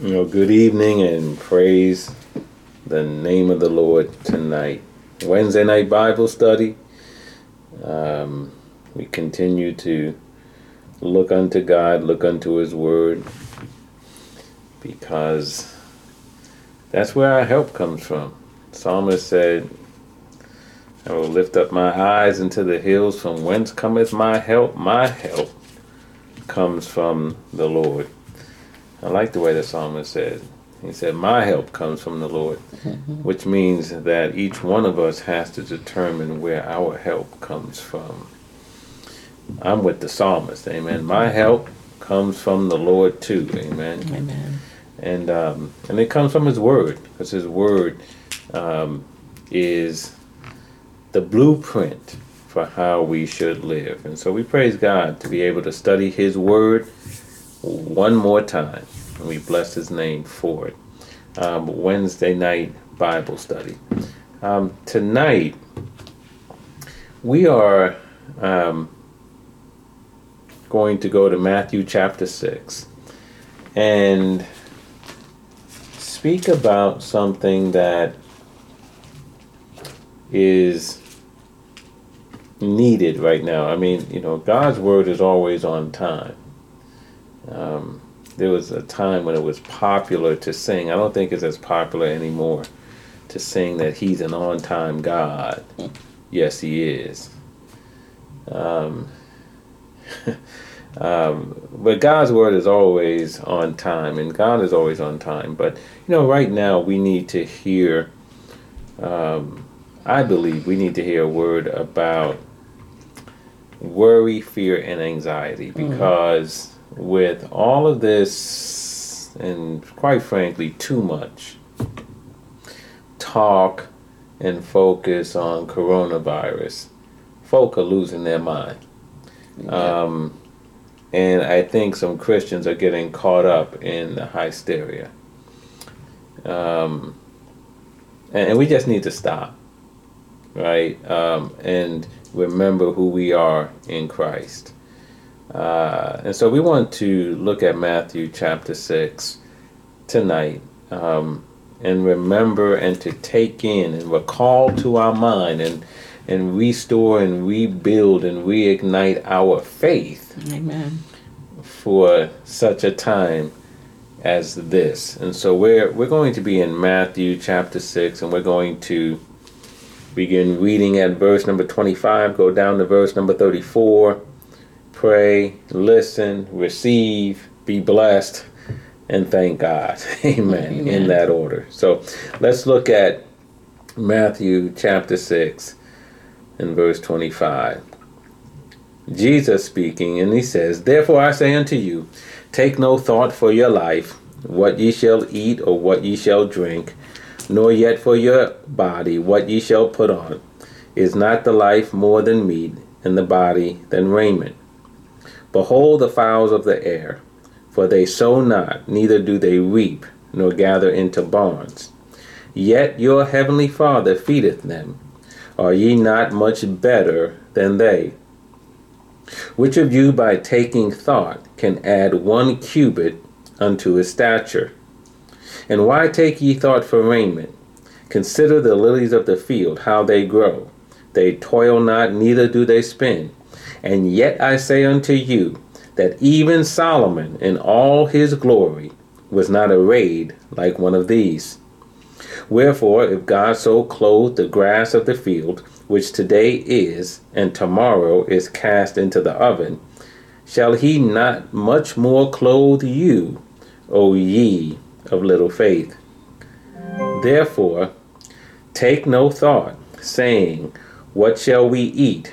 You know, good evening and praise the name of the Lord tonight. Wednesday night Bible study. Um, we continue to look unto God, look unto His Word, because that's where our help comes from. Psalmist said, I will lift up my eyes into the hills, from whence cometh my help? My help comes from the Lord. I like the way the psalmist said. He said, My help comes from the Lord, mm-hmm. which means that each one of us has to determine where our help comes from. I'm with the psalmist, amen. My help comes from the Lord too, amen. Amen. And um, and it comes from His Word, because His Word um, is the blueprint for how we should live. And so we praise God to be able to study His Word one more time. And we bless His name for it. Um, Wednesday night Bible study. Um, tonight, we are um, going to go to Matthew chapter 6 and speak about something that is needed right now. I mean, you know, God's word is always on time. Um, there was a time when it was popular to sing. I don't think it's as popular anymore to sing that He's an on time God. Yes, He is. Um, um, but God's word is always on time, and God is always on time. But you know, right now we need to hear. Um, I believe we need to hear a word about worry, fear, and anxiety mm-hmm. because mm. With all of this, and quite frankly, too much talk and focus on coronavirus, folk are losing their mind. Yeah. Um, and I think some Christians are getting caught up in the hysteria. Um, and, and we just need to stop, right? Um, and remember who we are in Christ. Uh, and so we want to look at Matthew chapter 6 tonight um, and remember and to take in and recall to our mind and, and restore and rebuild and reignite our faith. Amen. For such a time as this. And so we're, we're going to be in Matthew chapter 6 and we're going to Begin reading at verse number 25, go down to verse number 34. Pray, listen, receive, be blessed, and thank God. Amen. Amen. In that order. So let's look at Matthew chapter 6 and verse 25. Jesus speaking, and he says, Therefore I say unto you, take no thought for your life, what ye shall eat or what ye shall drink nor yet for your body what ye shall put on. Is not the life more than meat, and the body than raiment? Behold the fowls of the air, for they sow not, neither do they reap, nor gather into barns. Yet your heavenly Father feedeth them. Are ye not much better than they? Which of you by taking thought can add one cubit unto his stature? And why take ye thought for raiment? Consider the lilies of the field, how they grow. They toil not, neither do they spin. And yet I say unto you, that even Solomon in all his glory was not arrayed like one of these. Wherefore, if God so clothe the grass of the field, which today is, and tomorrow is cast into the oven, shall he not much more clothe you, O ye of little faith. Therefore, take no thought, saying, What shall we eat,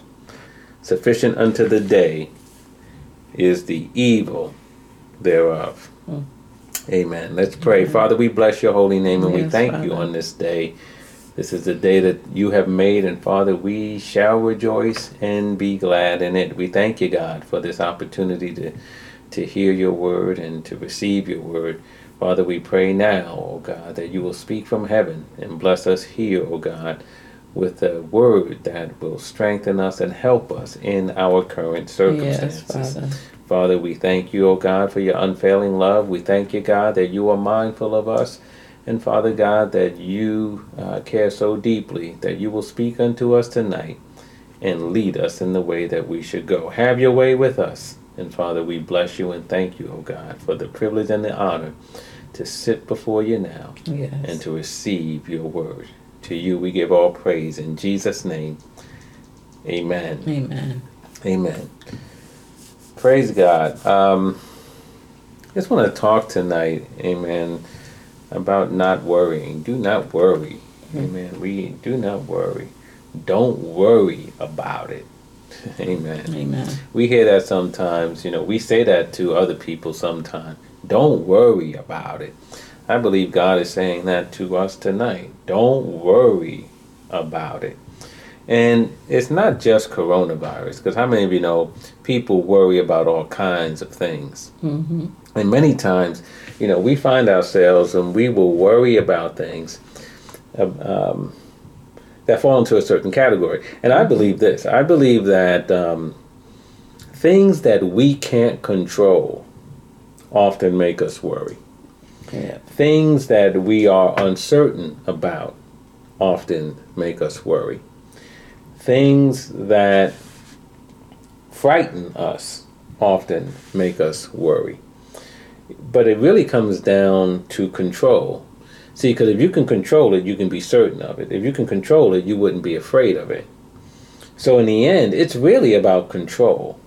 Sufficient unto the day is the evil thereof. Mm. Amen. Let's pray. Father, we bless your holy name and we Yes, thank you on this day. This is the day that you have made, and Father, we shall rejoice and be glad in it. We thank you, God, for this opportunity to, to hear your word and to receive your word. Father, we pray now, O God, that you will speak from heaven and bless us here, O God, with a word that will strengthen us and help us in our current Yes, circumstances. Father. Father, we thank you, O God, for your unfailing love. We thank you, God, that you are mindful of us. And Father God, that you uh, care so deeply that you will speak unto us tonight and lead us in the way that we should go. Have your way with us. And Father, we bless you and thank you, O God, for the privilege and the honor to sit before you now Yes. and to receive your word. To you we give all praise in Jesus' name. Amen. Amen. Amen. Praise God. Um, just want to talk tonight, amen, about not worrying. Do not worry. Amen. We do not worry. Don't worry about it. Amen. Amen. We hear that sometimes, you know, we say that to other people sometimes. Don't worry about it. I believe God is saying that to us tonight. Don't worry about it. And it's not just coronavirus, because how many of you know people worry about all kinds of things? Mm-hmm. And many times, you know, we find ourselves and we will worry about things um, that fall into a certain category. And I believe this I believe that um, things that we can't control often make us worry. Things that we are uncertain about often make us worry. Things that frighten us often make us worry. But it really comes down to control. See, because if you can control it, you can be certain of it. If you can control it, you wouldn't be afraid of it. So, in the end, it's really about control.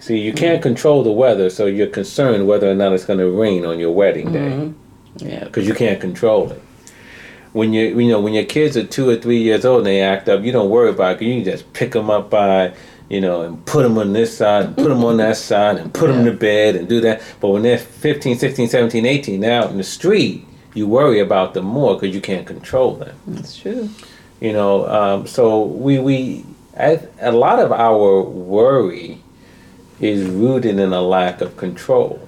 See, you can't control the weather, so you're concerned whether or not it's going to rain on your wedding day Mhm. Yeah. because you can't control it. When you you know when your kids are two or three years old and they act up, you don't worry about it. 'cause You can just pick them up by you know and put them on this side and put them on that side and put them Yeah. to bed and do that. But when they're 15, 16, 17, 18, they're out in the street, you worry about them more because you can't control them. That's true. You know, um, so we we a lot of our worry is rooted in a lack of control.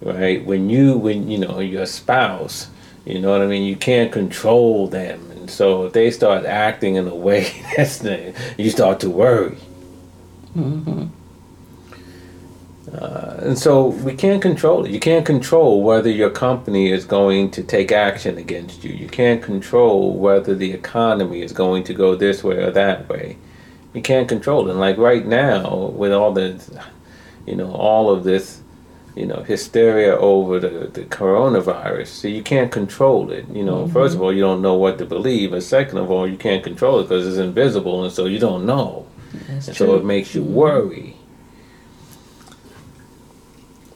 Right? When you when you know your spouse, you know what I mean, you can't control them, and so if they start acting in a way that's the, you start to worry. Mm-hmm. Uh, and so we can't control it. You can't control whether your company is going to take action against you. You can't control whether the economy is going to go this way or that way. You can't control it. And like right now, with all the, you know, all of this, you know, hysteria over the, the coronavirus, so you can't control it. You know, first of mm-hmm. all, you don't know what to believe, and second of all, you can't control it because it's invisible, and so you don't know. That's And true. so it makes you mm-hmm. worry.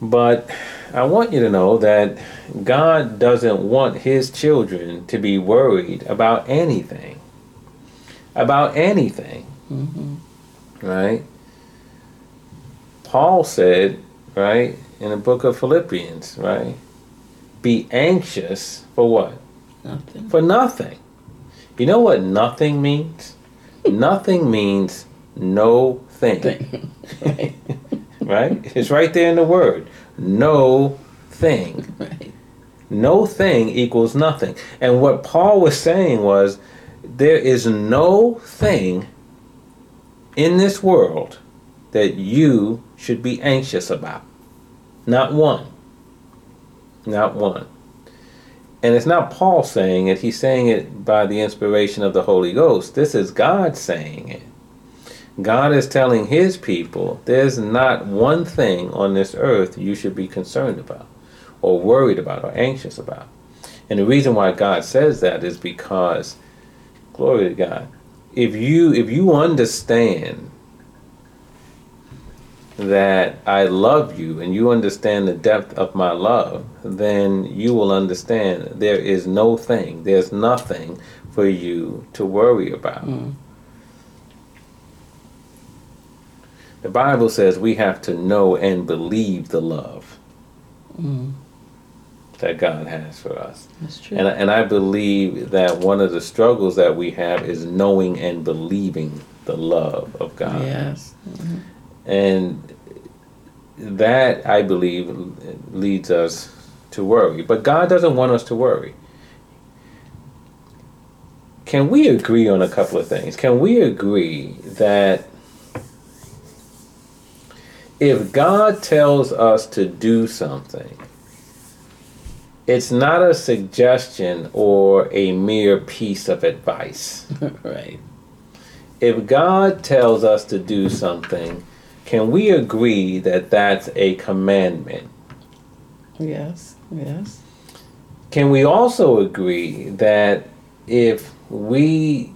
But I want you to know that God doesn't want His children to be worried about anything. About anything, hmm right? Paul said, right, in the book of Philippians, right? Be anxious for what? Nothing. For nothing. You know what nothing means? nothing means no thing. Thing. right. right? It's right there in the word. No thing. Right. No thing equals nothing. And what Paul was saying was there is no thing in this world that you should be anxious about. Not one. Not one. And it's not Paul saying it, he's saying it by the inspiration of the Holy Ghost. This is God saying it. God is telling his people there's not one thing on this earth you should be concerned about or worried about or anxious about. And the reason why God says that is because glory to God. If you if you understand that I love you and you understand the depth of my love, then you will understand there is no thing, there's nothing for you to worry about. Mm. The Bible says we have to know and believe the love. Mm. That God has for us. That's true. And, and I believe that one of the struggles that we have is knowing and believing the love of God. yes. Mm-hmm. And that, I believe, leads us to worry. But God doesn't want us to worry. Can we agree on a couple of things? Can we agree that if God tells us to do something, it's not a suggestion or a mere piece of advice? right. if God tells us to do something, can we agree that that's a commandment? Yes. Yes. Can we also agree that if we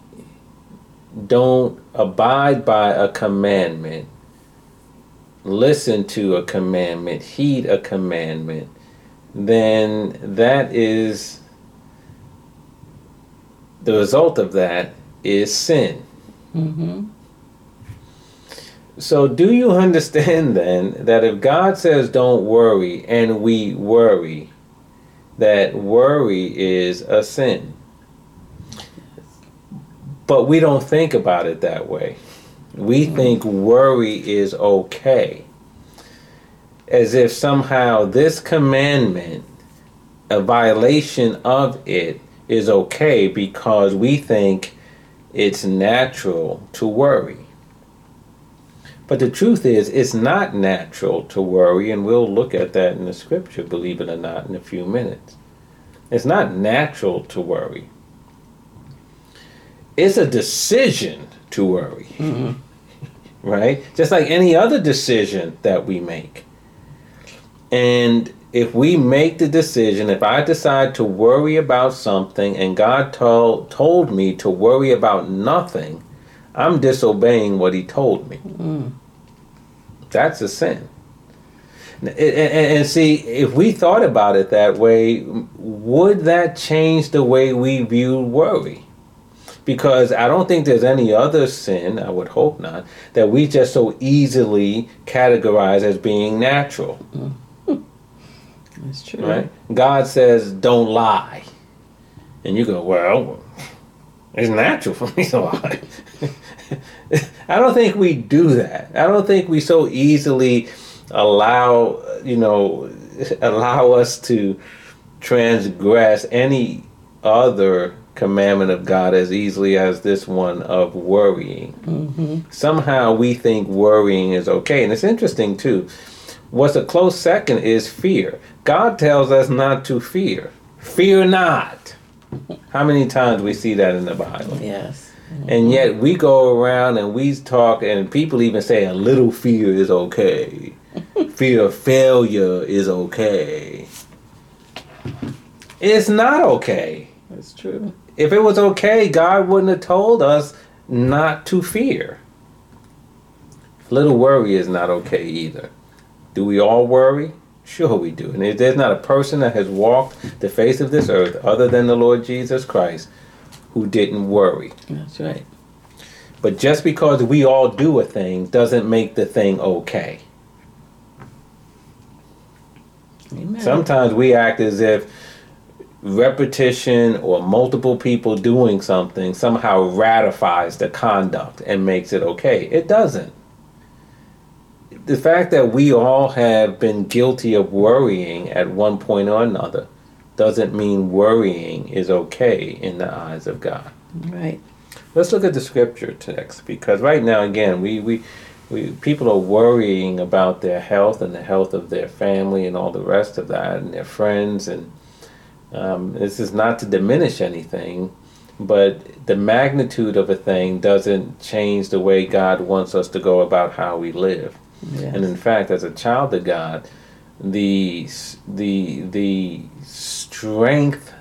don't abide by a commandment, listen to a commandment, heed a commandment, then that is the result of that is sin. Mm-hmm. So, do you understand then that if God says don't worry and we worry, that worry is a sin? But we don't think about it that way. We think worry is okay. As if somehow this commandment, a violation of it, is okay because we think it's natural to worry. But the truth is, it's not natural to worry, and we'll look at that in the scripture, believe it or not, in a few minutes. It's not natural to worry. It's a decision to worry, Mm-hmm. right? Just like any other decision that we make. And if we make the decision, if I decide to worry about something and God told, told me to worry about nothing, I'm disobeying what He told me. Mm. That's a sin. And, and, and see, if we thought about it that way, would that change the way we view worry? Because I don't think there's any other sin, I would hope not, that we just so easily categorize as being natural, That's true. right? God says, don't lie. And you go, well, it's natural for me to lie. I don't think we do that. I don't think we so easily allow, you know, allow us to transgress any other commandment of God as easily as this one of worrying. Mm-hmm. Somehow we think worrying is okay. And it's interesting too. What's a close second is fear. God tells us not to fear. Fear not. How many times we see that in the Bible? Yes. And yet we go around and we talk, and people even say a little fear is okay. fear of failure is okay. It's not okay. That's true. If it was okay, God wouldn't have told us not to fear. Little worry is not okay either. Do we all worry? Sure, we do. And if there's not a person that has walked the face of this earth other than the Lord Jesus Christ who didn't worry. That's right. But just because we all do a thing doesn't make the thing okay. Amen. Sometimes we act as if repetition or multiple people doing something somehow ratifies the conduct and makes it okay. It doesn't. The fact that we all have been guilty of worrying at one point or another doesn't mean worrying is okay in the eyes of God. Right. Let's look at the scripture text because right now, again, we, we, we people are worrying about their health and the health of their family and all the rest of that and their friends. And um, this is not to diminish anything, but the magnitude of a thing doesn't change the way God wants us to go about how we live. Yes. And in fact, as a child of God, the the the strength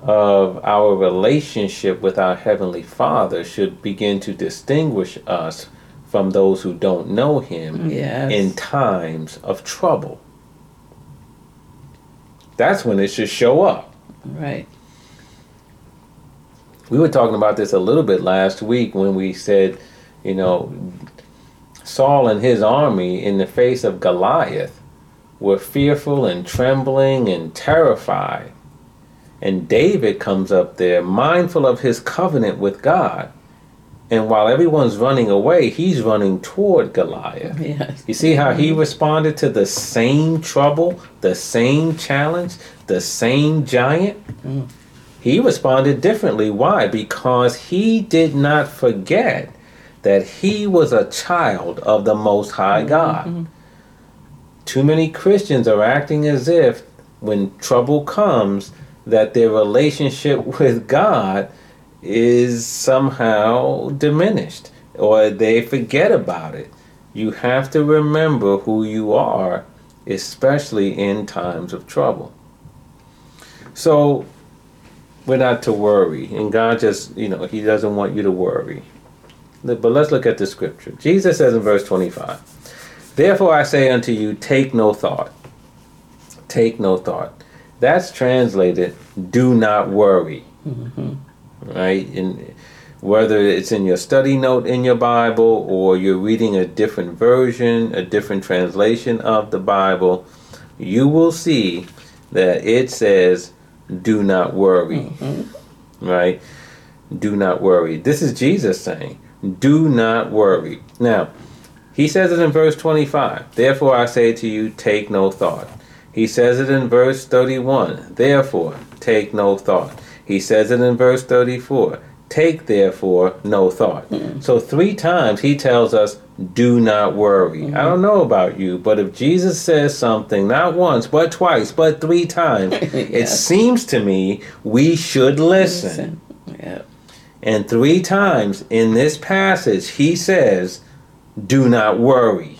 of our relationship with our heavenly Father should begin to distinguish us from those who don't know Him Yes. in times of trouble. That's when it should show up. right. We were talking about this a little bit last week when we said, you know, Saul and his army in the face of Goliath were fearful and trembling and terrified. And David comes up there mindful of his covenant with God. And while everyone's running away, he's running toward Goliath. Yes. You see how he responded to the same trouble, the same challenge, the same giant? Mm. He responded differently. Why? Because he did not forget that he was a child of the Most High God. Mhm. Too many Christians are acting as if when trouble comes that their relationship with God is somehow diminished or they forget about it. You have to remember who you are, especially in times of trouble. So we're not to worry, and God just, you know, He doesn't want you to worry. But let's look at the scripture. Jesus says in verse 25, Therefore I say unto you, take no thought. Take no thought. That's translated, do not worry. Mhm. Right? And whether it's in your study note in your Bible or you're reading a different version, a different translation of the Bible, you will see that it says, do not worry. Mhm. Right? Do not worry. This is Jesus saying, do not worry. Now, he says it in verse 25. Therefore I say to you, take no thought. He says it in verse 31. Therefore, take no thought. He says it in verse 34. Take therefore no thought. Hmm. So, three times he tells us, do not worry. Hmm. I don't know about you, but if Jesus says something, not once, but twice, but three times, it seems to me we should listen. Yeah. And three times in this passage, he says, Do not worry.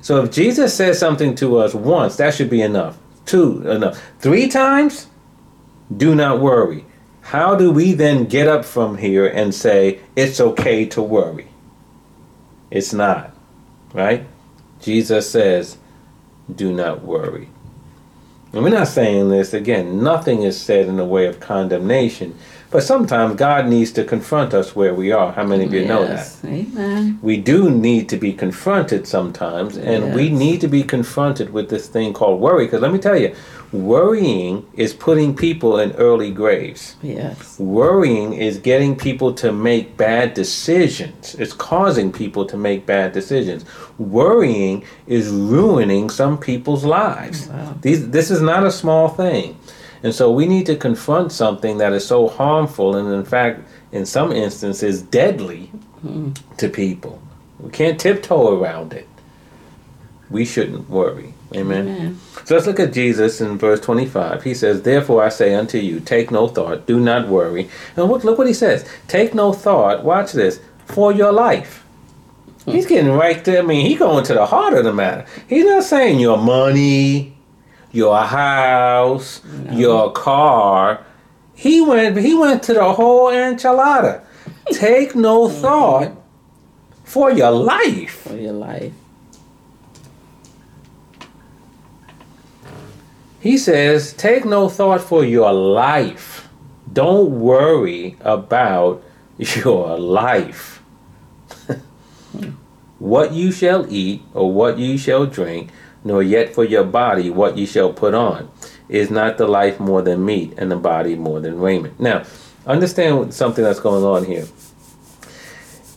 So if Jesus says something to us once, that should be enough. Two, enough. Three times, do not worry. How do we then get up from here and say, It's okay to worry? It's not, right? Jesus says, Do not worry. And we're not saying this, again, nothing is said in the way of condemnation, but sometimes God needs to confront us where we are. How many of you know that? Amen. We do need to be confronted sometimes, and we need to be confronted with this thing called worry. Because let me tell you, worrying is putting people in early graves. Yes. Worrying is getting people to make bad decisions. It's causing people to make bad decisions. Worrying is ruining some people's lives. Wow. These, this is not a small thing. And so we need to confront something that is so harmful and, in fact, in some instances, deadly to people. We can't tiptoe around it. We shouldn't worry. Amen. Amen. So let's look at Jesus in verse 25. He says, Therefore I say unto you, take no thought, do not worry. And look, look what he says. Take no thought, watch this, for your life. He's getting right there. I mean, he's going to the heart of the matter. He's not saying your money, your house, your car. He went he went to the whole enchilada. Take no mm-hmm. thought for your life. For your life. He says, Take no thought for your life. Don't worry about your life. Hmm. what you shall eat or what you shall drink, nor yet for your body what you shall put on. Is not the life more than meat, and the body more than raiment? Now, understand something that's going on here.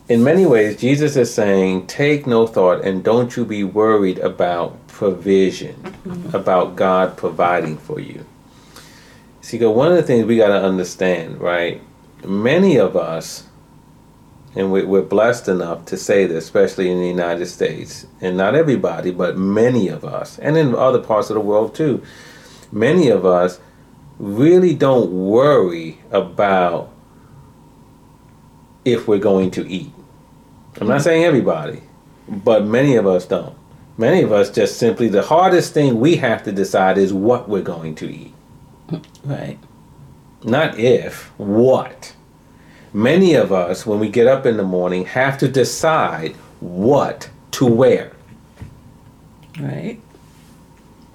In many ways, Jesus is saying, Take no thought and don't you be worried about provision, mm-hmm. about God providing for you. See, one of the things we got to understand, right? Many of us, and we- we're blessed enough to say this, especially in the United States, and not everybody, but many of us, and in other parts of the world too, many of us really don't worry about if we're going to eat. I'm not saying everybody, but many of us don't. Many of us just simply, the hardest thing we have to decide is what we're going to eat. Right. Not if, what. Many of us, when we get up in the morning, have to decide what to wear. Right.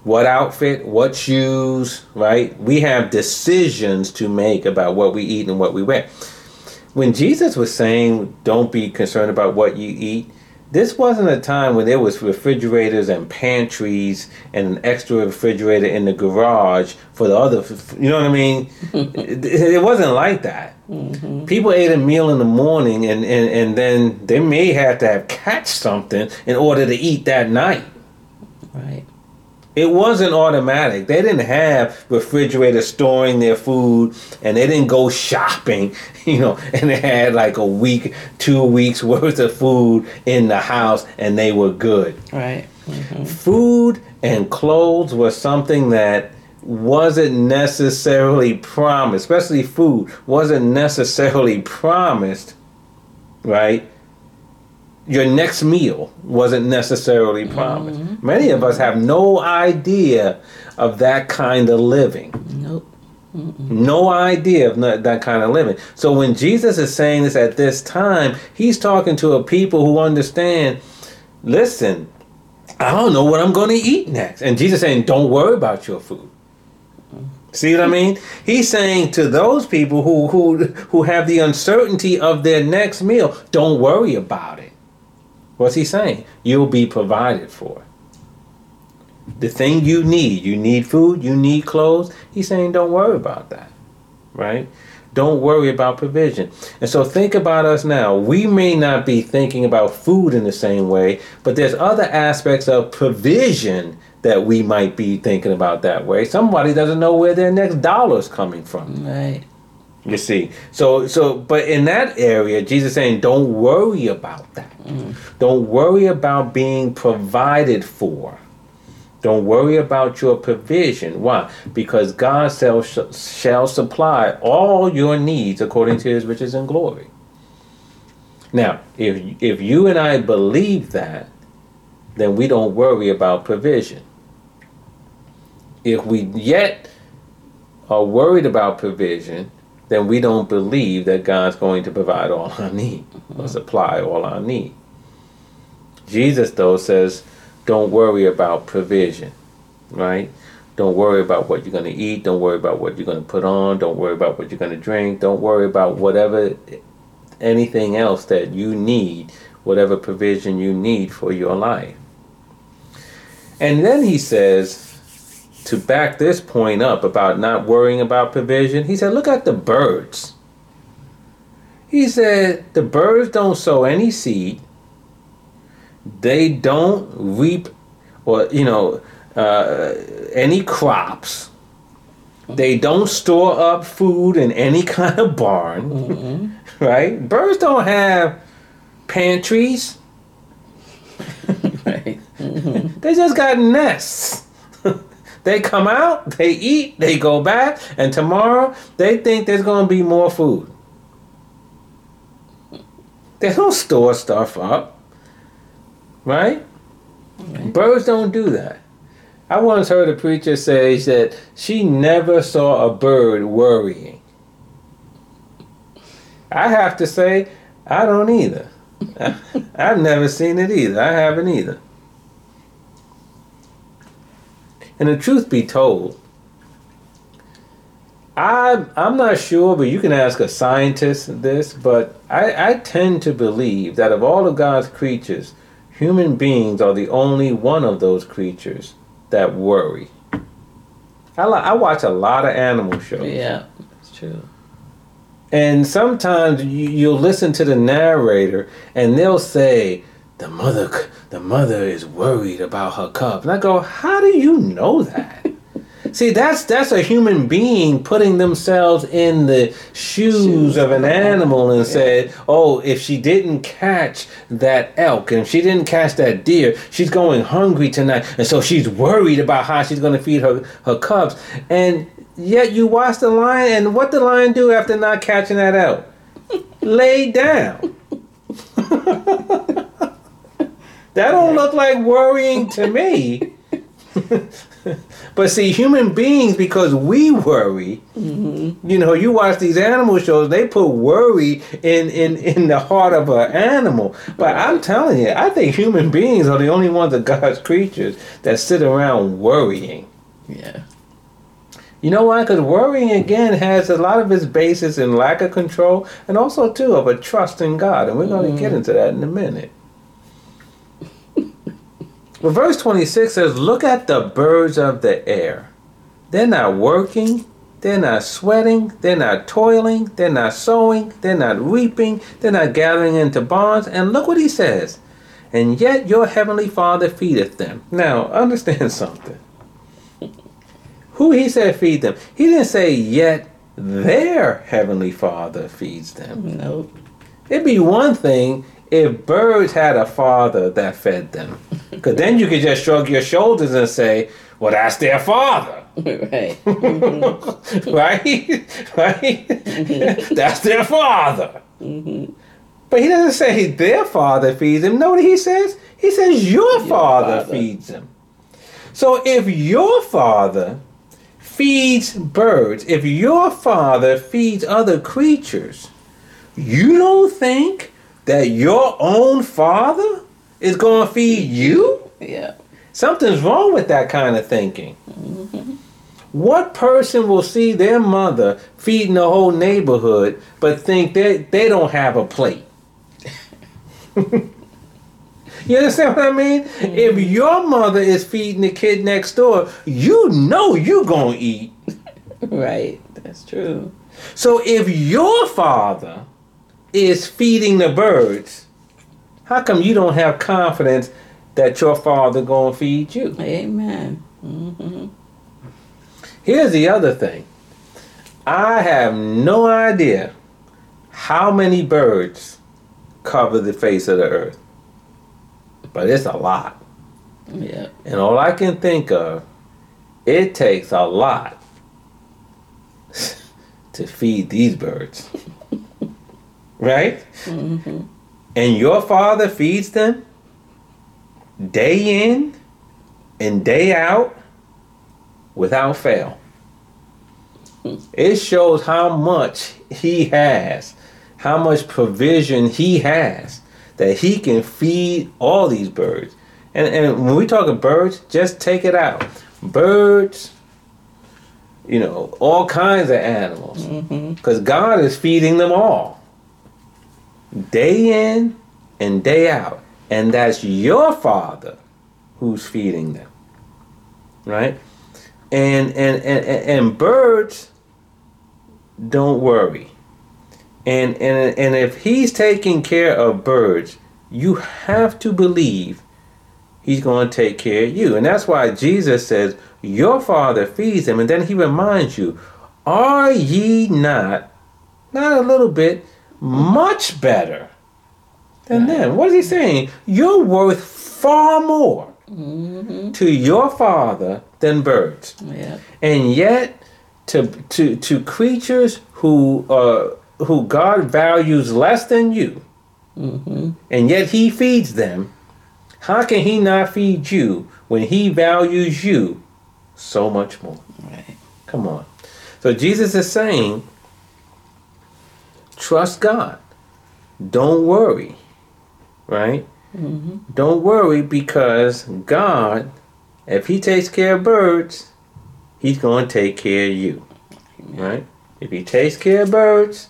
What outfit, what shoes, right? We have decisions to make about what we eat and what we wear. When Jesus was saying, don't be concerned about what you eat, this wasn't a time when there was refrigerators and pantries and an extra refrigerator in the garage for the other. You know what I mean? it, it wasn't like that. Mm-hmm. People ate a meal in the morning, and, and, and then they may have to have catch something in order to eat that night. Right. It wasn't automatic. They didn't have refrigerators storing their food and they didn't go shopping, you know, and they had like a week, two weeks worth of food in the house and they were good. Right. hmm Food and clothes were something that wasn't necessarily promised, especially food, wasn't necessarily promised, right? Your next meal wasn't necessarily promised. Mm-hmm. Many of us have no idea of that kind of living. Nope. No idea of that, that kind of living. So when Jesus is saying this at this time, he's talking to a people who understand, listen, I don't know what I'm going to eat next. And Jesus saying, don't worry about your food. See what I mean? He's saying to those people who who who have the uncertainty of their next meal, don't worry about it. What's he saying? You'll be provided for. The thing you need, you need food, you need clothes. He's saying don't worry about that. Right? Don't worry about provision. And so think about us now. We may not be thinking about food in the same way, but there's other aspects of provision that we might be thinking about that way. Somebody doesn't know where their next dollar is coming from. Right. You see, so so, but in that area, Jesus saying, don't worry about that. Mm. Don't worry about being provided for. Don't worry about your provision. Why? Because God shall, shall supply all your needs according to His riches and glory. Now, if if you and I believe that, then we don't worry about provision. If we yet are worried about provision, then we don't believe that God's going to provide all our need or mm-hmm. supply all our need. Jesus, though, says, don't worry about provision, right? Don't worry about what you're going to eat. Don't worry about what you're going to put on. Don't worry about what you're going to drink. Don't worry about whatever, anything else that you need, whatever provision you need for your life. And then he says, to back this point up about not worrying about provision, he said, Look at the birds. He said, The birds don't sow any seed, they don't reap or, you know, uh, any crops. They don't store up food in any kind of barn, right? Birds don't have pantries. Right. They just got nests. They come out, they eat, they go back, and tomorrow they think there's going to be more food. They don't store stuff up, right? Birds don't do that. I once heard a preacher say that she never saw a bird worrying. I have to say, I don't either. I've never seen it either. I haven't either. And the truth be told, I'm, I'm not sure, but you can ask a scientist this, but I, I tend to believe that of all of God's creatures, human beings are the only one of those creatures that worry. I, I watch a lot of animal shows. Yeah. It's true. And sometimes you, you'll listen to the narrator and they'll say, the mother, the mother is worried about her cub. And I go, how do you know that? See, that's that's a human being putting themselves in the shoes of an animal and said, "Oh, if she didn't catch that elk and if she didn't catch that deer, she's going hungry tonight, and so she's worried about how she's going to feed her her cubs." And yet, you watch the lion, and what the lion do after not catching that elk? Lay down. that don't look like worrying to me. but see, human beings, because we worry, mm-hmm. you know, you watch these animal shows, they put worry in, in, in the heart of an animal. But I'm telling you, I think human beings are the only ones of God's creatures that sit around worrying. Yeah. You know why? Because worrying again has a lot of its basis in lack of control and also too of a trust in God, and we're going to get mm-hmm. into that in a minute. Well, verse 26 says, Look at the birds of the air. They're not working, they're not sweating, they're not toiling, they're not sowing, they're not reaping, they're not gathering into barns. And look what he says. And yet your heavenly Father feedeth them. Now, understand something. Who he said feed them? He didn't say, Yet their heavenly Father feeds them. Nope. It'd be one thing if birds had a father that fed them. Because then you could just shrug your shoulders and say, well, that's their father. right. Mm-hmm. right? right? Mm-hmm. that's their father. Mm-hmm. But he doesn't say their father feeds them. No, what he says? He says your, father, father. feeds them. So if your father feeds birds, if your father feeds other creatures, you don't think that your own father is going to feed you? Yeah. Something's wrong with that kind of thinking. Mm-hmm. What person will see their mother feeding the whole neighborhood but think they, they don't have a plate? you understand what I mean? Mm-hmm. If your mother is feeding the kid next door, you know you're going to eat. Right. That's true. So if your father is feeding the birds, how come you don't have confidence that your father going to feed you? Amen. hmm Here's the other thing. I have no idea how many birds cover the face of the earth. But it's a lot. Yeah. And all I can think of, it takes a lot to feed these birds. right? hmm And your father feeds them day in and day out without fail. It shows how much he has, how much provision he has that he can feed all these birds. And, and when we talk of birds, just take it out. Birds, you know, all kinds of animals. hmm Because God is feeding them all. Day in and day out. And that's your father who's feeding them. Right? And and, and, and, birds don't worry. And, and and if he's taking care of birds, you have to believe he's going to take care of you. And that's why Jesus says, Your father feeds them. And then he reminds you, Are ye not, not a little bit, much better than them? What is he saying? You're worth far more hmm to your father than birds. Yeah. And yet, to to to creatures who uh, who God values less than you, hmm and yet He feeds them. How can He not feed you when He values you so much more? Right. Come on. So Jesus is saying, trust God. Don't worry. Right? hmm Don't worry because God, if He takes care of birds, He's going to take care of you. Right? If He takes care of birds,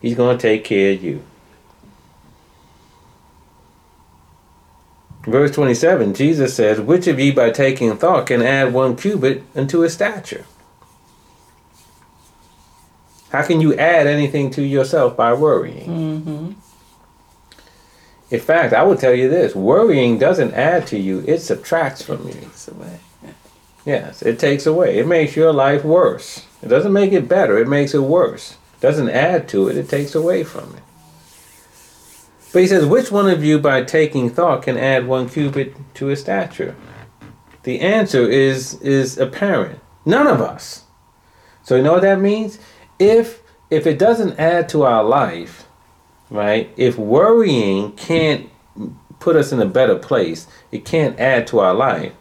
He's going to take care of you. Verse 27, Jesus says, Which of ye by taking thought can add one cubit unto his stature? How can you add anything to yourself by worrying? hmm In fact, I will tell you this worrying doesn't add to you, it subtracts from you. Takes away. Yes, it takes away. It makes your life worse. It doesn't make it better, it makes it worse. It doesn't add to it, it takes away from it. But he says, Which one of you by taking thought can add one cubit to his stature? The answer is is apparent. None of us. So you know what that means? If if it doesn't add to our life, right? If worrying can't put us in a better place, it can't add to our life,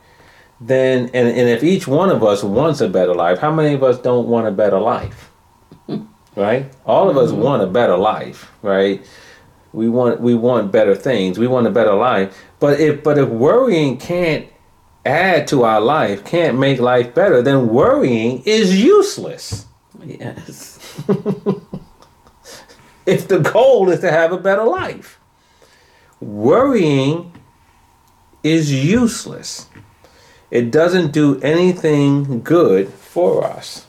then and, and if each one of us wants a better life, how many of us don't want a better life? right? All of us mm-hmm. want a better life, right? We want we want better things. We want a better life. But if but if worrying can't add to our life, can't make life better, then worrying is useless. Yes. if the goal is to have a better life. Worrying is useless. It doesn't do anything good for us.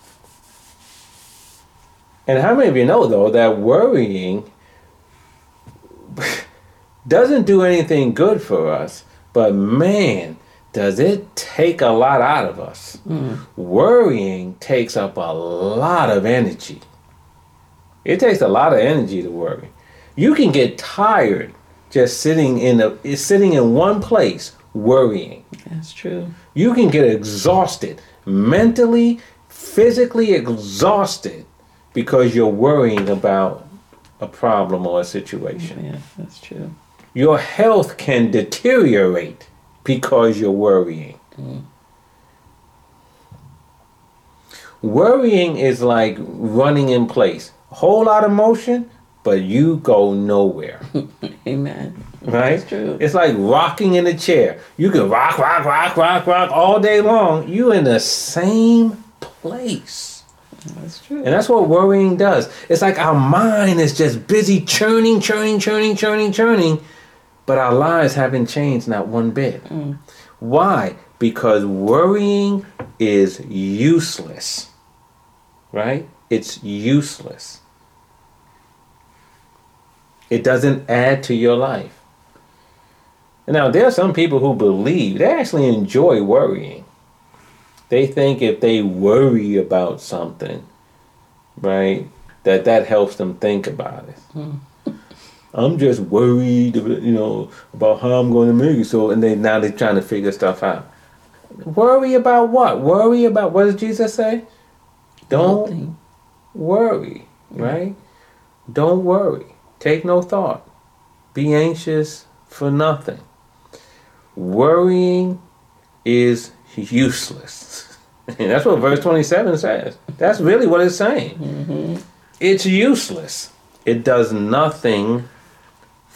And how many of you know, though, that worrying doesn't do anything good for us, but man, does it take a lot out of us. Hmm. Worrying takes up a lot of energy. It takes a lot of energy to worry. You can get tired just sitting in a sitting in one place worrying. That's true. You can get exhausted, mentally, physically exhausted because you're worrying about a problem or a situation. Yeah, that's true. Your health can deteriorate because you're worrying. Worrying is like running in place. Whole lot of motion, but you go nowhere. Amen. Right? That's true. It's like rocking in a chair. You can rock, rock, rock, rock, rock all day long. You in the same place. That's true. And that's what worrying does. It's like our mind is just busy churning, churning, churning, churning, churning, but our lives haven't changed not one bit. Mm. Why? Because worrying is useless. Right? It's useless. It doesn't add to your life. Now, there are some people who believe they actually enjoy worrying. They think if they worry about something, right, that that helps them think about it. Mm. I'm just worried, you know, about how I'm going to make it. So, and they now they're trying to figure stuff out. Worry about what? Worry about what does Jesus say? Don't Nothing. worry, right? Don't worry. Take no thought. Be anxious for nothing. Worrying is useless. And that's what verse 27 says. That's really what it's saying. Mm-hmm. It's useless. It does nothing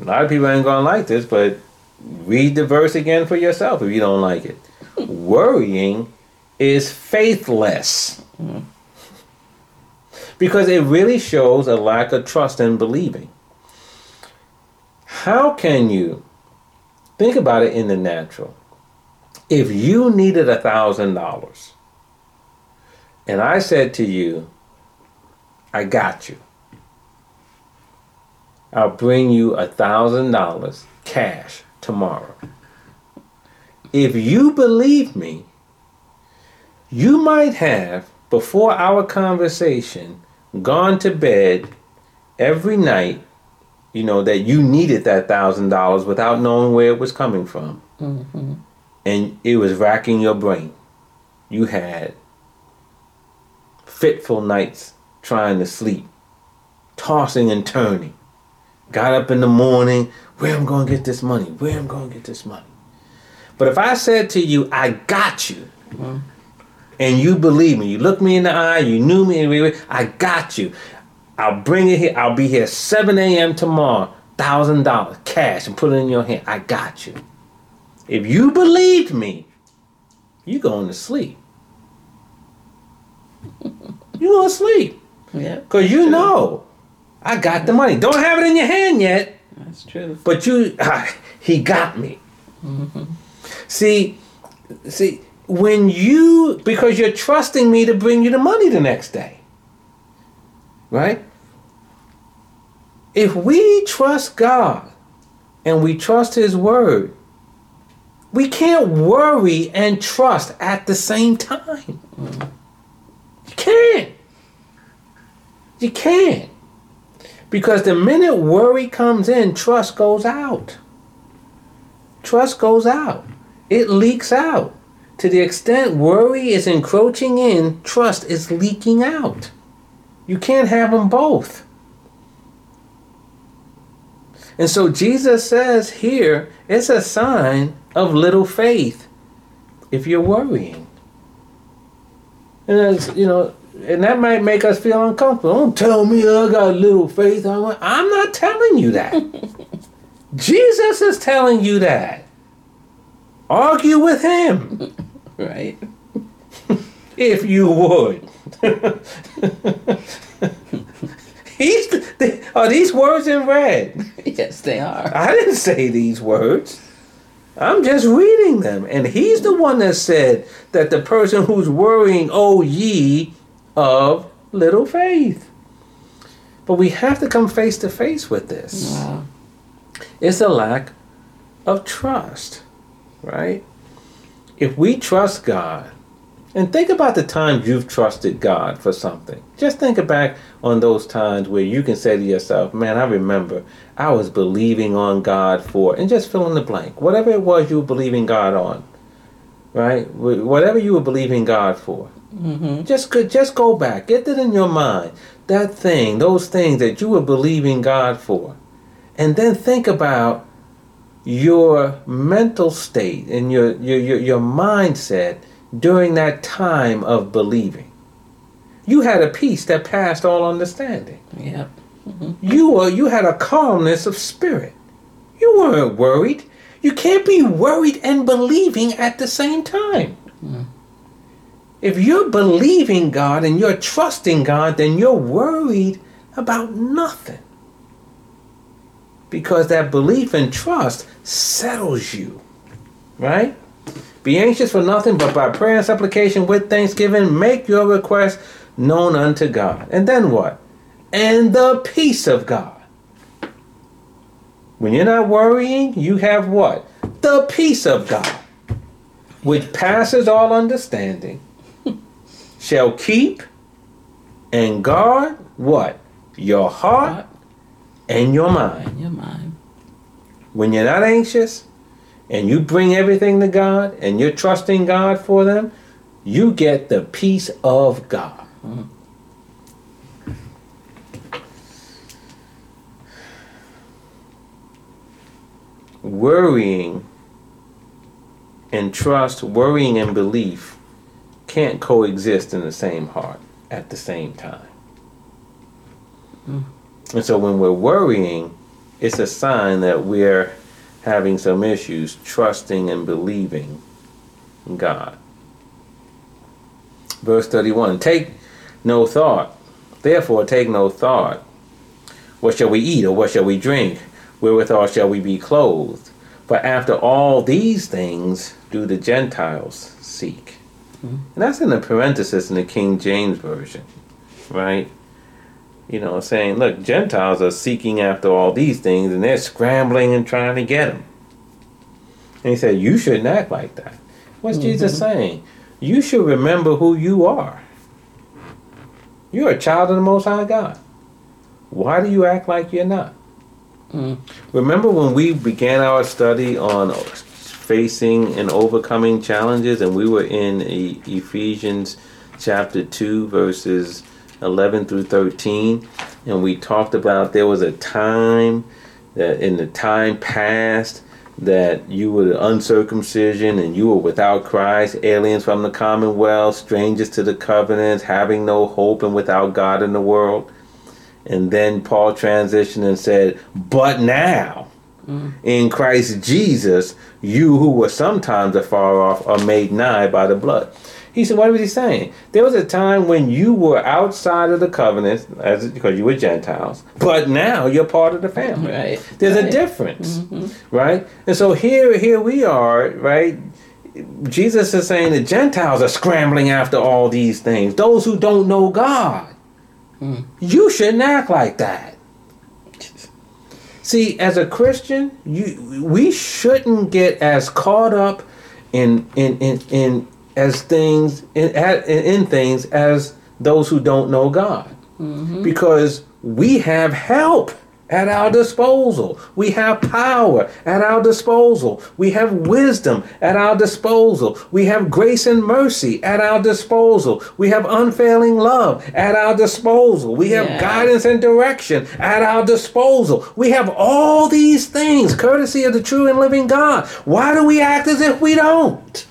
A lot of people ain't gonna like this, but read the verse again for yourself if you don't like it. Worrying is faithless. Mm-hmm. Because it really shows a lack of trust in believing. How can you think about it in the natural? If you needed a thousand dollars and I said to you, I got you. I'll bring you a thousand dollars cash tomorrow. If you believe me, you might have, before our conversation, gone to bed every night, you know, that you needed that thousand dollars without knowing where it was coming from. Mm-hmm. And it was racking your brain. You had fitful nights trying to sleep, tossing and turning. Got up in the morning, where I'm going to get this money? Where I'm going to get this money? But if I said to you, I got you, and you believe me, you look me in the eye, you knew me, I got you. I'll bring it here. I'll be here 7 a.m. tomorrow, thousand dollars cash, and put it in your hand. I got you. If you believed me, you going to sleep. you going to sleep. Yeah. Because you know, I got the money. Don't have it in your hand yet, That's true. but you, ah, he got me. See, see, when you, because you're trusting me to bring you the money the next day, right? If we trust God and we trust His Word, we can't worry and trust at the same time. You can't. You can't. Because the minute worry comes in, trust goes out. Trust goes out. It leaks out. To the extent worry is encroaching in, trust is leaking out. You can't have them both. And so Jesus says here, it's a sign of little faith if you're worrying. And it's, you know, and that might make us feel uncomfortable. Don't tell me I got little faith. I'm, not telling you that. Jesus is telling you that. Argue with him Right. if you would. He's, are these words in red? Yes, they are. I didn't say these words. I'm just reading them. And he's the one that said that the person who's worrying, oh ye of little faith. But we have to come face to face with this. Wow. It's a lack of trust, right? If we trust God, and think about the times you've trusted God for something. Just think back on those times where you can say to yourself, man, I remember I was believing on God for, and just fill in the blank. Whatever it was you were believing God on, right? Whatever you were believing God for. Mm-hmm. Just go, just go back. Get that in your mind. That thing, those things that you were believing God for. And then think about your mental state and your, your, your, your mindset during that time of believing. You had a peace that passed all understanding. Yep. You were you had a calmness of spirit. You weren't worried. You can't be worried and believing at the same time. If you're believing God and you're trusting God, then you're worried about nothing. Because that belief and trust settles you. Right? Be anxious for nothing, but by prayer and supplication with thanksgiving, make your request known unto God. And then what? And the peace of God. When you're not worrying, you have what? The peace of God, which passes all understanding, shall keep and guard what? Your heart and your mind. In your mind. When you're not anxious and you bring everything to God and you're trusting God for them, you get the peace of God. Worrying and trust, worrying and belief can't coexist in the same heart at the same time. Hmm. And so when we're worrying, it's a sign that we're having some issues trusting and believing in God. Verse 31 Take no thought, therefore, take no thought. What shall we eat, or what shall we drink? Wherewithal shall we be clothed? For after all these things do the Gentiles seek. And that's in the parenthesis in the King James Version, right? you know, saying, look, Gentiles are seeking after all these things and they're scrambling and trying to get them. And he said, you shouldn't act like that. What's Jesus saying? You should remember who you are. You're a child of the Most High God. Why do you act like you're not? Mm. Remember when we began our study on facing and overcoming challenges, and we were in E- Ephesians chapter 2, verses 11 through 13, and we talked about there was a time that in the time past that you were uncircumcision and you were without Christ, aliens from the commonwealth, strangers to the covenants, having no hope and without God in the world. And then Paul transitioned and said, But now, in Christ Jesus, you who were sometimes afar off are made nigh by the blood. He said, What was he saying? There was a time when you were outside of the covenant as because you were Gentiles, but now you're part of the family. Right. There's a Right. difference, mm-hmm. right? And so here, here we are, right? Jesus is saying the Gentiles are scrambling after all these things. Those who don't know God, mm. you shouldn't act like that. See, as a Christian, you we shouldn't get as caught up in in in, in as things in, in in things as those who don't know God, mm-hmm. because we have help at our disposal. We have power at our disposal. We have wisdom at our disposal. We have grace and mercy at our disposal. We have unfailing love at our disposal. We have Yeah. guidance and direction at our disposal. We have all these things courtesy of the true and living God. Why do we act as if we don't?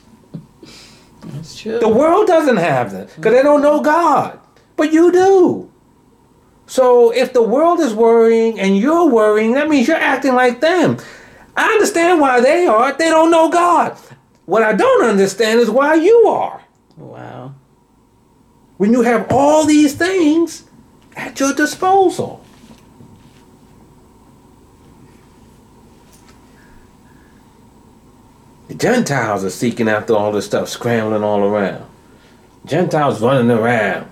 That's true. The world doesn't have them because they don't know God, but you do. So if the world is worrying and you're worrying, that means you're acting like them. I understand why they are. They don't know God. What I don't understand is why you are. wow. When you have all these things at your disposal. The Gentiles are seeking after all this stuff, scrambling all around. Gentiles running around,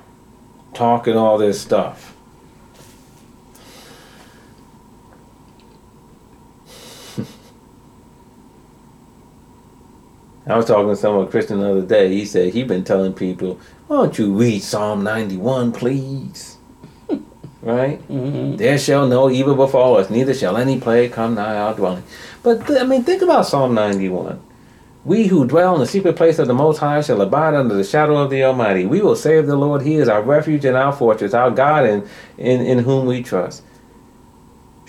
talking all this stuff. I was talking to someone Christian the other day. He said he been telling people, "Why don't you read Psalm ninety one, please?" right? hmm There shall no evil befall us, neither shall any plague come nigh our dwelling. But th- I mean, think about Psalm 91. We who dwell in the secret place of the Most High shall abide under the shadow of the Almighty. We will say of the Lord, He is our refuge and our fortress, our God in, in, in whom we trust.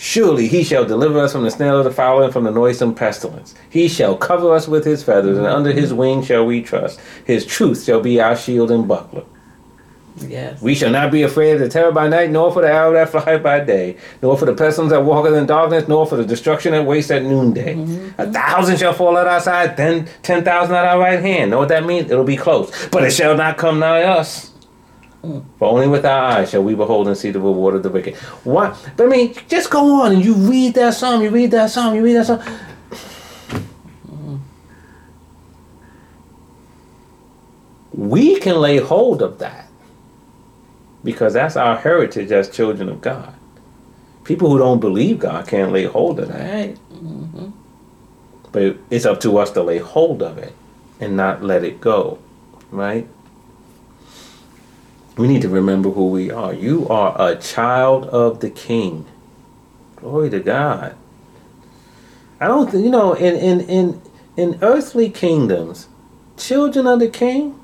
Surely He shall deliver us from the snare of the fowler and from the noisome pestilence. He shall cover us with His feathers, and under His wing shall we trust. His truth shall be our shield and buckler. Yes. We shall not be afraid of the terror by night, nor for the arrow that flieth by day, nor for the pestilence that walketh in darkness, nor for the destruction that wastes at noonday. Mm-hmm. A thousand shall fall at our side, then ten thousand at our right hand. Know what that means? It'll be close, but it shall not come nigh us. For only with our eyes shall we behold and see the reward of the wicked. What? But I mean, just go on and you read that psalm, you read that psalm, you read that psalm. We can lay hold of that because that's our heritage as children of God. People who don't believe God can't lay hold of that. Right. But it's up to us to lay hold of it and not let it go, right? We need to remember who we are. You are a child of the King. Glory to God. I don't think you know in in in in earthly kingdoms, children of the King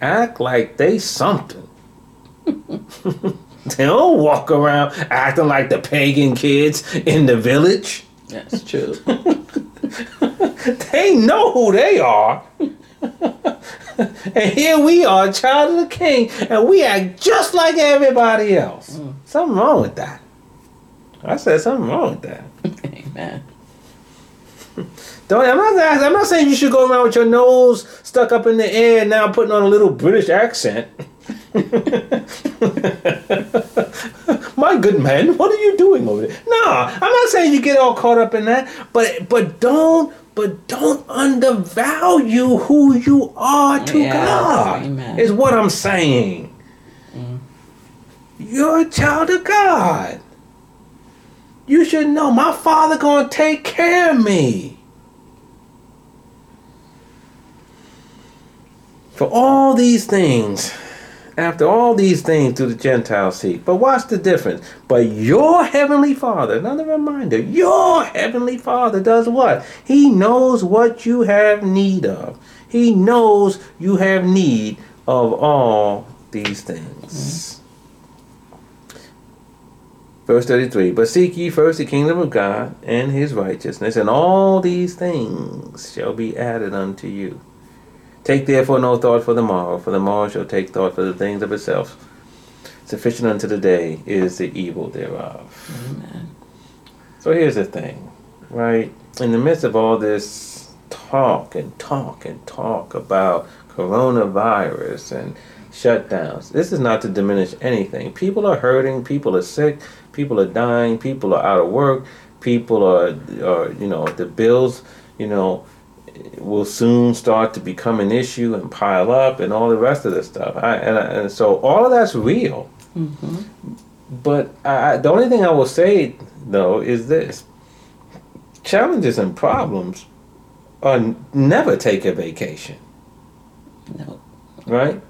act like they something. they don't walk around acting like the pagan kids in the village. That's true. They know who they are. and here we are, child of the king, and we act just like everybody else. Mm. Something wrong with that. I said something wrong with that. Amen. Don't I'm not I'm not saying you should go around with your nose stuck up in the air now putting on a little British accent. My good man, what are you doing over there? No, I'm not saying you get all caught up in that, but but don't but don't undervalue who you are to Yeah, God. amen. Is what I'm saying. Mm. You're a child of God. You should know my father gonna take care of me. For all these things, after all these things do the Gentiles seek. But watch the difference. But your heavenly Father, another reminder, your heavenly Father does what? He knows what you have need of. He knows you have need of all these things. Verse 33 But seek ye first the kingdom of God and his righteousness, and all these things shall be added unto you. Take therefore no thought for the morrow, for the morrow shall take thought for the things of itself. Sufficient unto the day is the evil thereof. Amen. So here's the thing, right? In the midst of all this talk and talk and talk about coronavirus and shutdowns, this is not to diminish anything. People are hurting, people are sick, people are dying, people are out of work, people are, are you know, the bills, you know, will soon start to become an issue and pile up and all the rest of this stuff. I, and, and so all of that's real. But I, I- the only thing I will say though is this: challenges and problems are never take a vacation, No. right?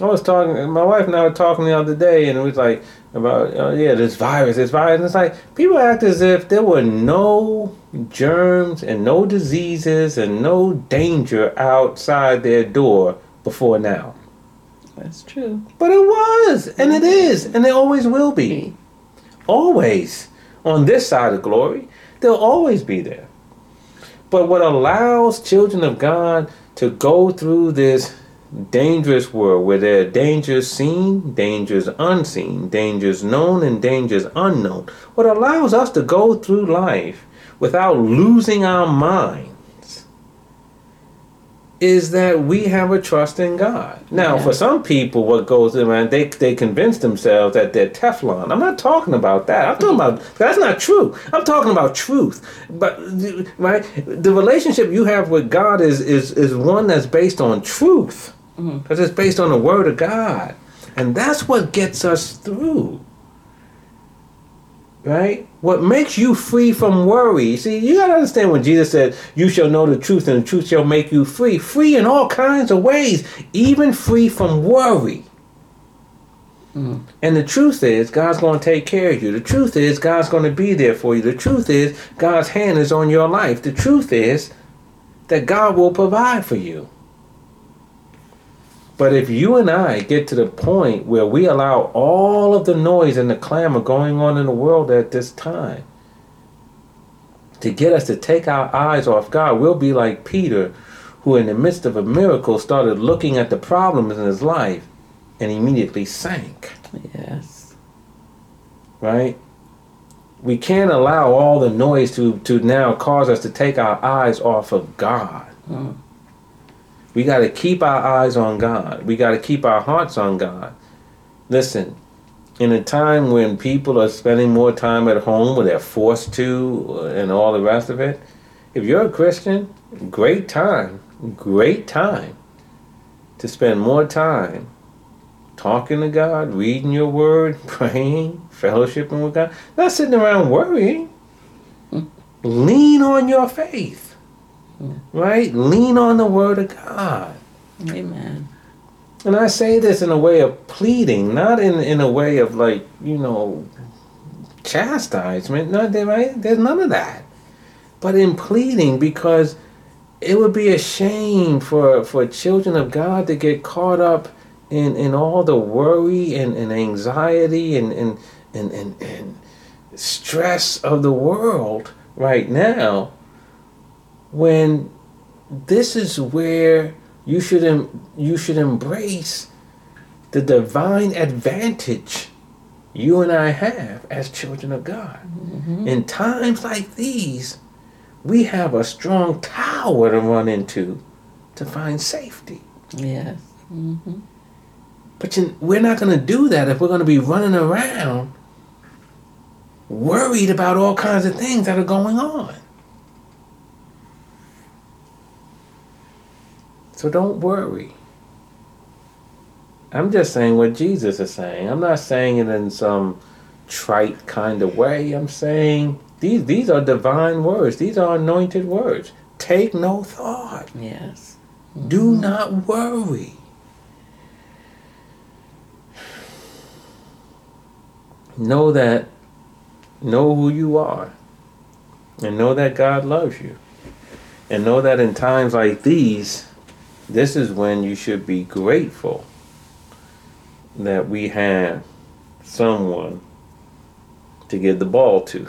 I was talking. My wife and I were talking the other day, and it was like about uh, yeah, this virus, this virus. And it's like people act as if there were no germs and no diseases and no danger outside their door before now. That's true. But it was, and it mm-hmm. is, and it always will be. Mm-hmm. Always on this side of glory, they'll always be there. But what allows children of God to go through this dangerous world where there are dangers seen, dangers unseen, dangers known, and dangers unknown. What allows us to go through life without losing our minds is that we have a trust in God. Now, Yeah. for some people, what goes in, man, they, they convince themselves that they're Teflon. I'm not talking about that. I'm talking about, that's not true. I'm talking about truth. But, right, the relationship you have with God is, is, is one that's based on truth mm-hmm. because it's based on the word of God, and that's what gets us through. Right? What makes you free from worry? See, you gotta understand when Jesus said, "You shall know the truth, and the truth shall make you free." Free in all kinds of ways, even free from worry. And the truth is, God's going to take care of you. The truth is, God's going to be there for you. The truth is, God's hand is on your life. The truth is that God will provide for you. But if you and I get to the point where we allow all of the noise and the clamor going on in the world at this time to get us to take our eyes off God, we'll be like Peter, who in the midst of a miracle started looking at the problems in his life and immediately sank. Yes. Right? We can't allow all the noise to, to now cause us to take our eyes off of God. Mm. We got to keep our eyes on God. We got to keep our hearts on God. Listen, in a time when people are spending more time at home where they're forced to and all the rest of it, if you're a Christian, great time, great time to spend more time talking to God, reading your word, praying, fellowshipping with God, not sitting around worrying. Hmm. Lean on your faith. Right? Lean on the word of God. Amen. And I say this in a way of pleading, not in, in a way of like, you know, chastisement. No, there- right? There's none of that. But in pleading because it would be a shame for, for children of God to get caught up in, in all the worry and, and anxiety and, and, and, and, and stress of the world right now when this is where you should em- you should embrace the divine advantage you and I have as children of God. In times like these, we have a strong tower to run into to find safety. Yes. hmm But you, we're not going to do that if we're going to be running around worried about all kinds of things that are going on. So don't worry. I'm just saying what Jesus is saying. I'm not saying it in some trite kind of way. I'm saying these these are divine words. These are anointed words. Take no thought. Yes. Do not worry. Know that, know who you are, and know that God loves you. And know that in times like these, this is when you should be grateful that we have someone to give the ball to.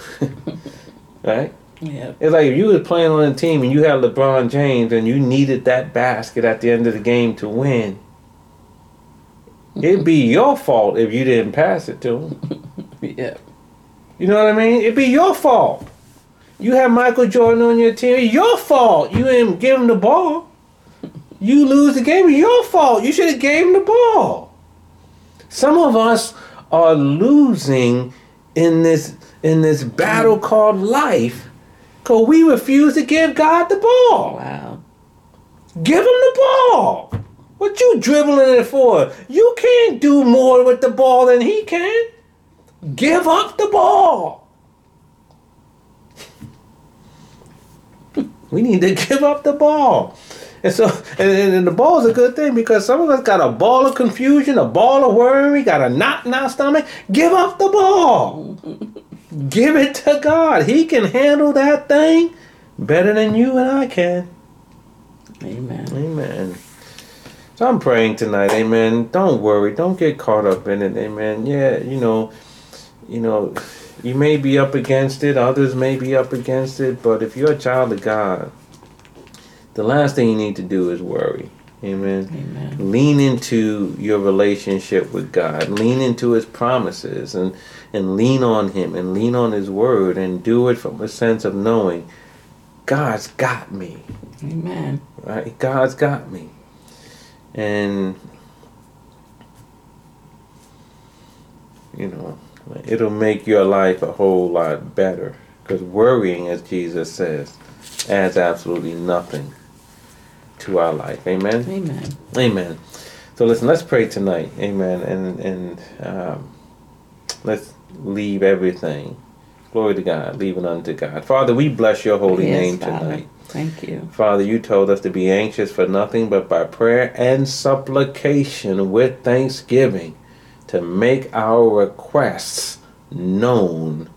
right? Yep. It's like if you was playing on a team and you had LeBron James and you needed that basket at the end of the game to win. It'd be your fault if you didn't pass it to him. Yep. You know what I mean? It'd be your fault. You have Michael Jordan on your team. Your fault. You didn't give him the ball. You lose the game. it's Your fault. You should have gave him the ball. Some of us are losing in this in this battle called life because we refuse to give God the ball. Wow. Give him the ball. What you dribbling it for? You can't do more with the ball than he can. Give up the ball. We need to give up the ball. And so, and, and, the ball is a good thing because some of us got a ball of confusion, a ball of worry, got a knot in our stomach. Give up the ball. Give it to God. He can handle that thing better than you and I can. Amen. Amen. So I'm praying tonight, amen. Don't worry, don't get caught up in it, amen. Yeah, you know, you know, you may be up against it, others may be up against it, but if you're a child of God, the last thing you need to do is worry. Amen. Amen. Lean into your relationship with God. Lean into his promises and and lean on him and lean on his word and do it from a sense of knowing God's got me Amen. right? God's got me. And, you know, it'll make your life a whole lot better. Because worrying, as Jesus says, adds absolutely nothing to our life. Amen? Amen. Amen. So listen, let's pray tonight. Amen. And, and um, let's leave everything. Glory to God. Leave it unto God. Father, we bless your holy Yes, name Father. tonight. Thank you. Father, you told us to be anxious for nothing but by prayer and supplication with thanksgiving to make our requests known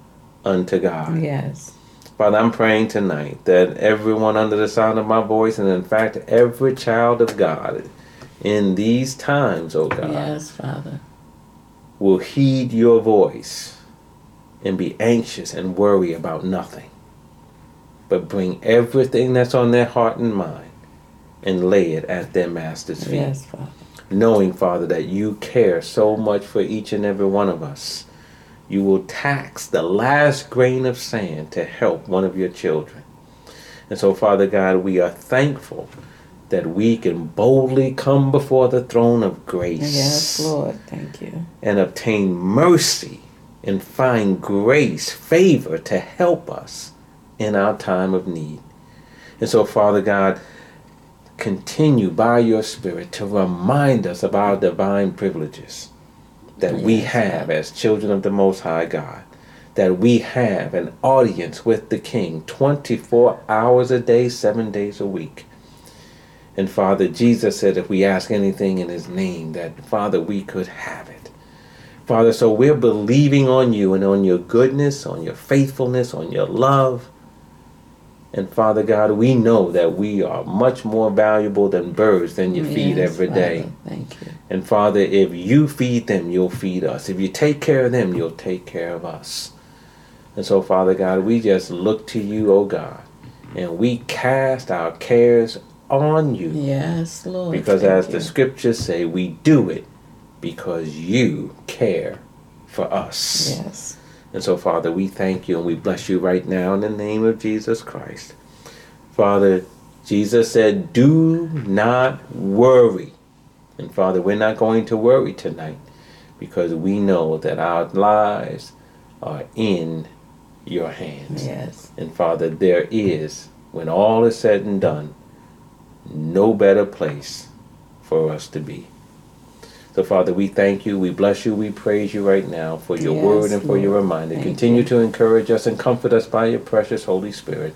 unto God. Yes. Father, I'm praying tonight that everyone under the sound of my voice, and in fact, every child of God in these times, oh God, Yes, Father. will heed your voice and be anxious and worry about nothing, but bring everything that's on their heart and mind and lay it at their master's feet. Yes, Father. Knowing, Father, that you care so much for each and every one of us, you will tax the last grain of sand to help one of your children. And so, Father God, we are thankful that we can boldly come before the throne of grace Yes, Lord. Thank you. and obtain mercy and find grace, favor to help us in our time of need. And so, Father God, continue by your Spirit to remind us of our divine privileges that we have as children of the Most High God. That we have an audience with the King 24 hours a day, seven days a week. And Father, Jesus said if we ask anything in His name, that Father, we could have it. Father, so we're believing on you and on your goodness, on your faithfulness, on your love. And Father God, we know that we are much more valuable than birds than you feed Yes, every day. Father. Thank you. And Father, if you feed them, you'll feed us. If you take care of them, you'll take care of us. And so, Father God, we just look to you, oh God, and we cast our cares on you. Yes, Lord. Because as you. the scriptures say, we do it because you care for us. Yes. And so, Father, we thank you and we bless you right now in the name of Jesus Christ. Father, Jesus said, Do not worry. And Father, we're not going to worry tonight because we know that our lives are in your hands. Yes. And Father, there is, when all is said and done, no better place for us to be. So, Father, we thank you, we bless you, we praise you right now for your Yes, word and for your reminder. Thank Continue you. to encourage us and comfort us by your precious Holy Spirit.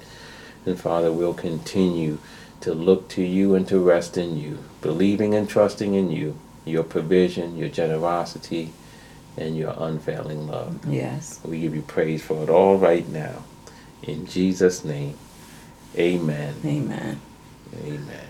And, Father, we'll continue to look to you and to rest in you, believing and trusting in you, your provision, your generosity, and your unfailing love. Yes. We give you praise for it all right now. In Jesus' name, amen. Amen. Amen.